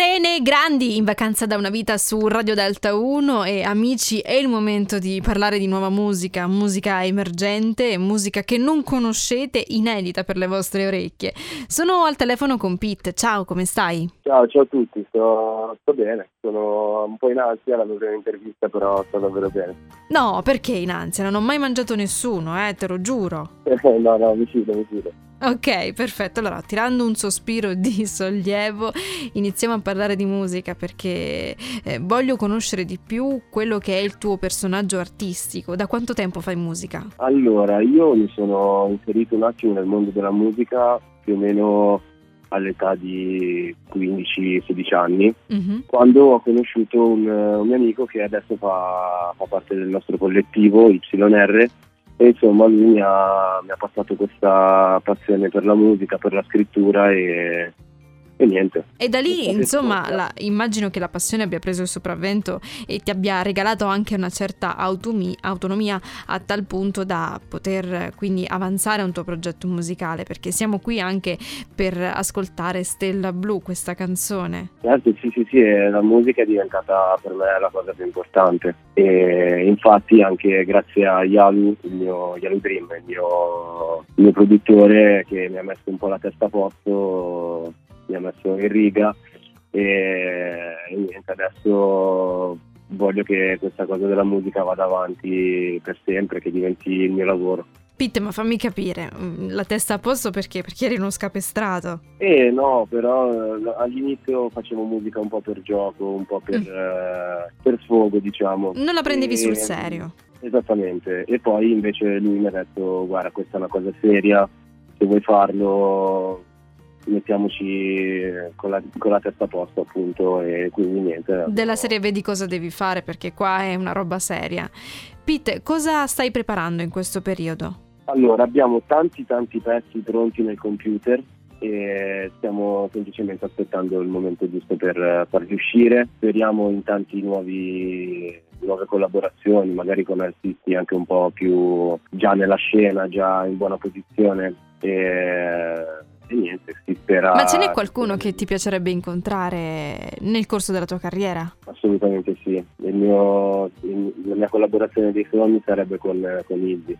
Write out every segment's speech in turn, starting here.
Sirene grandi in vacanza da una vita su Radio Delta 1 e amici è il momento di parlare di nuova musica, musica emergente, musica che non conoscete, inedita per le vostre orecchie. Sono al telefono con Pete, ciao come stai? Ciao, ciao a tutti, sto, sto bene, sono un po' in ansia la mia prima intervista però sto davvero bene. No, perché in ansia? Non ho mai mangiato nessuno, eh, te lo giuro. no, no, mi fido, mi fido. Ok, perfetto. Allora, tirando un sospiro di sollievo, iniziamo a parlare di musica perché eh, voglio conoscere di più quello che è il tuo personaggio artistico. Da quanto tempo fai musica? Allora, io mi sono inserito un attimo nel mondo della musica più o meno all'età di 15-16 anni, uh-huh. quando ho conosciuto un, un, mio amico che adesso fa, fa parte del nostro collettivo YR e insomma lui mi ha, mi ha passato questa passione per la musica, per la scrittura e e niente. E da lì, insomma, la, immagino che la passione abbia preso il sopravvento e ti abbia regalato anche una certa automi, autonomia a tal punto da poter quindi avanzare un tuo progetto musicale, perché siamo qui anche per ascoltare Stella Blu, questa canzone. Certo, sì, sì, sì, la musica è diventata per me la cosa più importante e infatti anche grazie a Yalu, il mio Yalu Dream, il mio, il mio produttore che mi ha messo un po' la testa a posto ha messo in riga e, e niente, adesso voglio che questa cosa della musica vada avanti per sempre, che diventi il mio lavoro. Pitt, ma fammi capire, mm, la testa a posto perché? Perché eri uno scapestrato? Eh no, però eh, all'inizio facevo musica un po' per gioco, un po' per, mm. eh, per sfogo, diciamo. Non la prendevi e, sul serio? Esattamente, e poi invece lui mi ha detto guarda questa è una cosa seria, se vuoi farlo mettiamoci con la, con la, testa a posto appunto e quindi niente. Della serie vedi cosa devi fare perché qua è una roba seria. Pete, cosa stai preparando in questo periodo? Allora, abbiamo tanti tanti pezzi pronti nel computer e stiamo semplicemente aspettando il momento giusto per farli uscire. Speriamo in tanti nuovi nuove collaborazioni, magari con artisti anche un po' più già nella scena, già in buona posizione. E e spera... Ma ce n'è qualcuno che ti piacerebbe incontrare nel corso della tua carriera? Assolutamente sì, mio, la mia collaborazione dei sogni sarebbe con, con Izzy.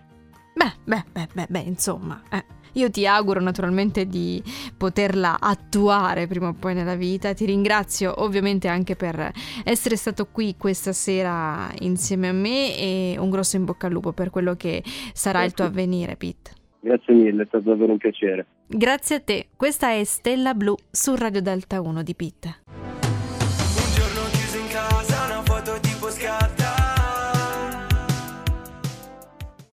Beh, beh, beh, beh, beh insomma, eh. io ti auguro naturalmente di poterla attuare prima o poi nella vita. Ti ringrazio ovviamente anche per essere stato qui questa sera insieme a me e un grosso in bocca al lupo per quello che sarà il tuo avvenire, Pete. Grazie mille, è stato davvero un piacere. Grazie a te. Questa è Stella Blu su Radio Delta 1 di Pitt.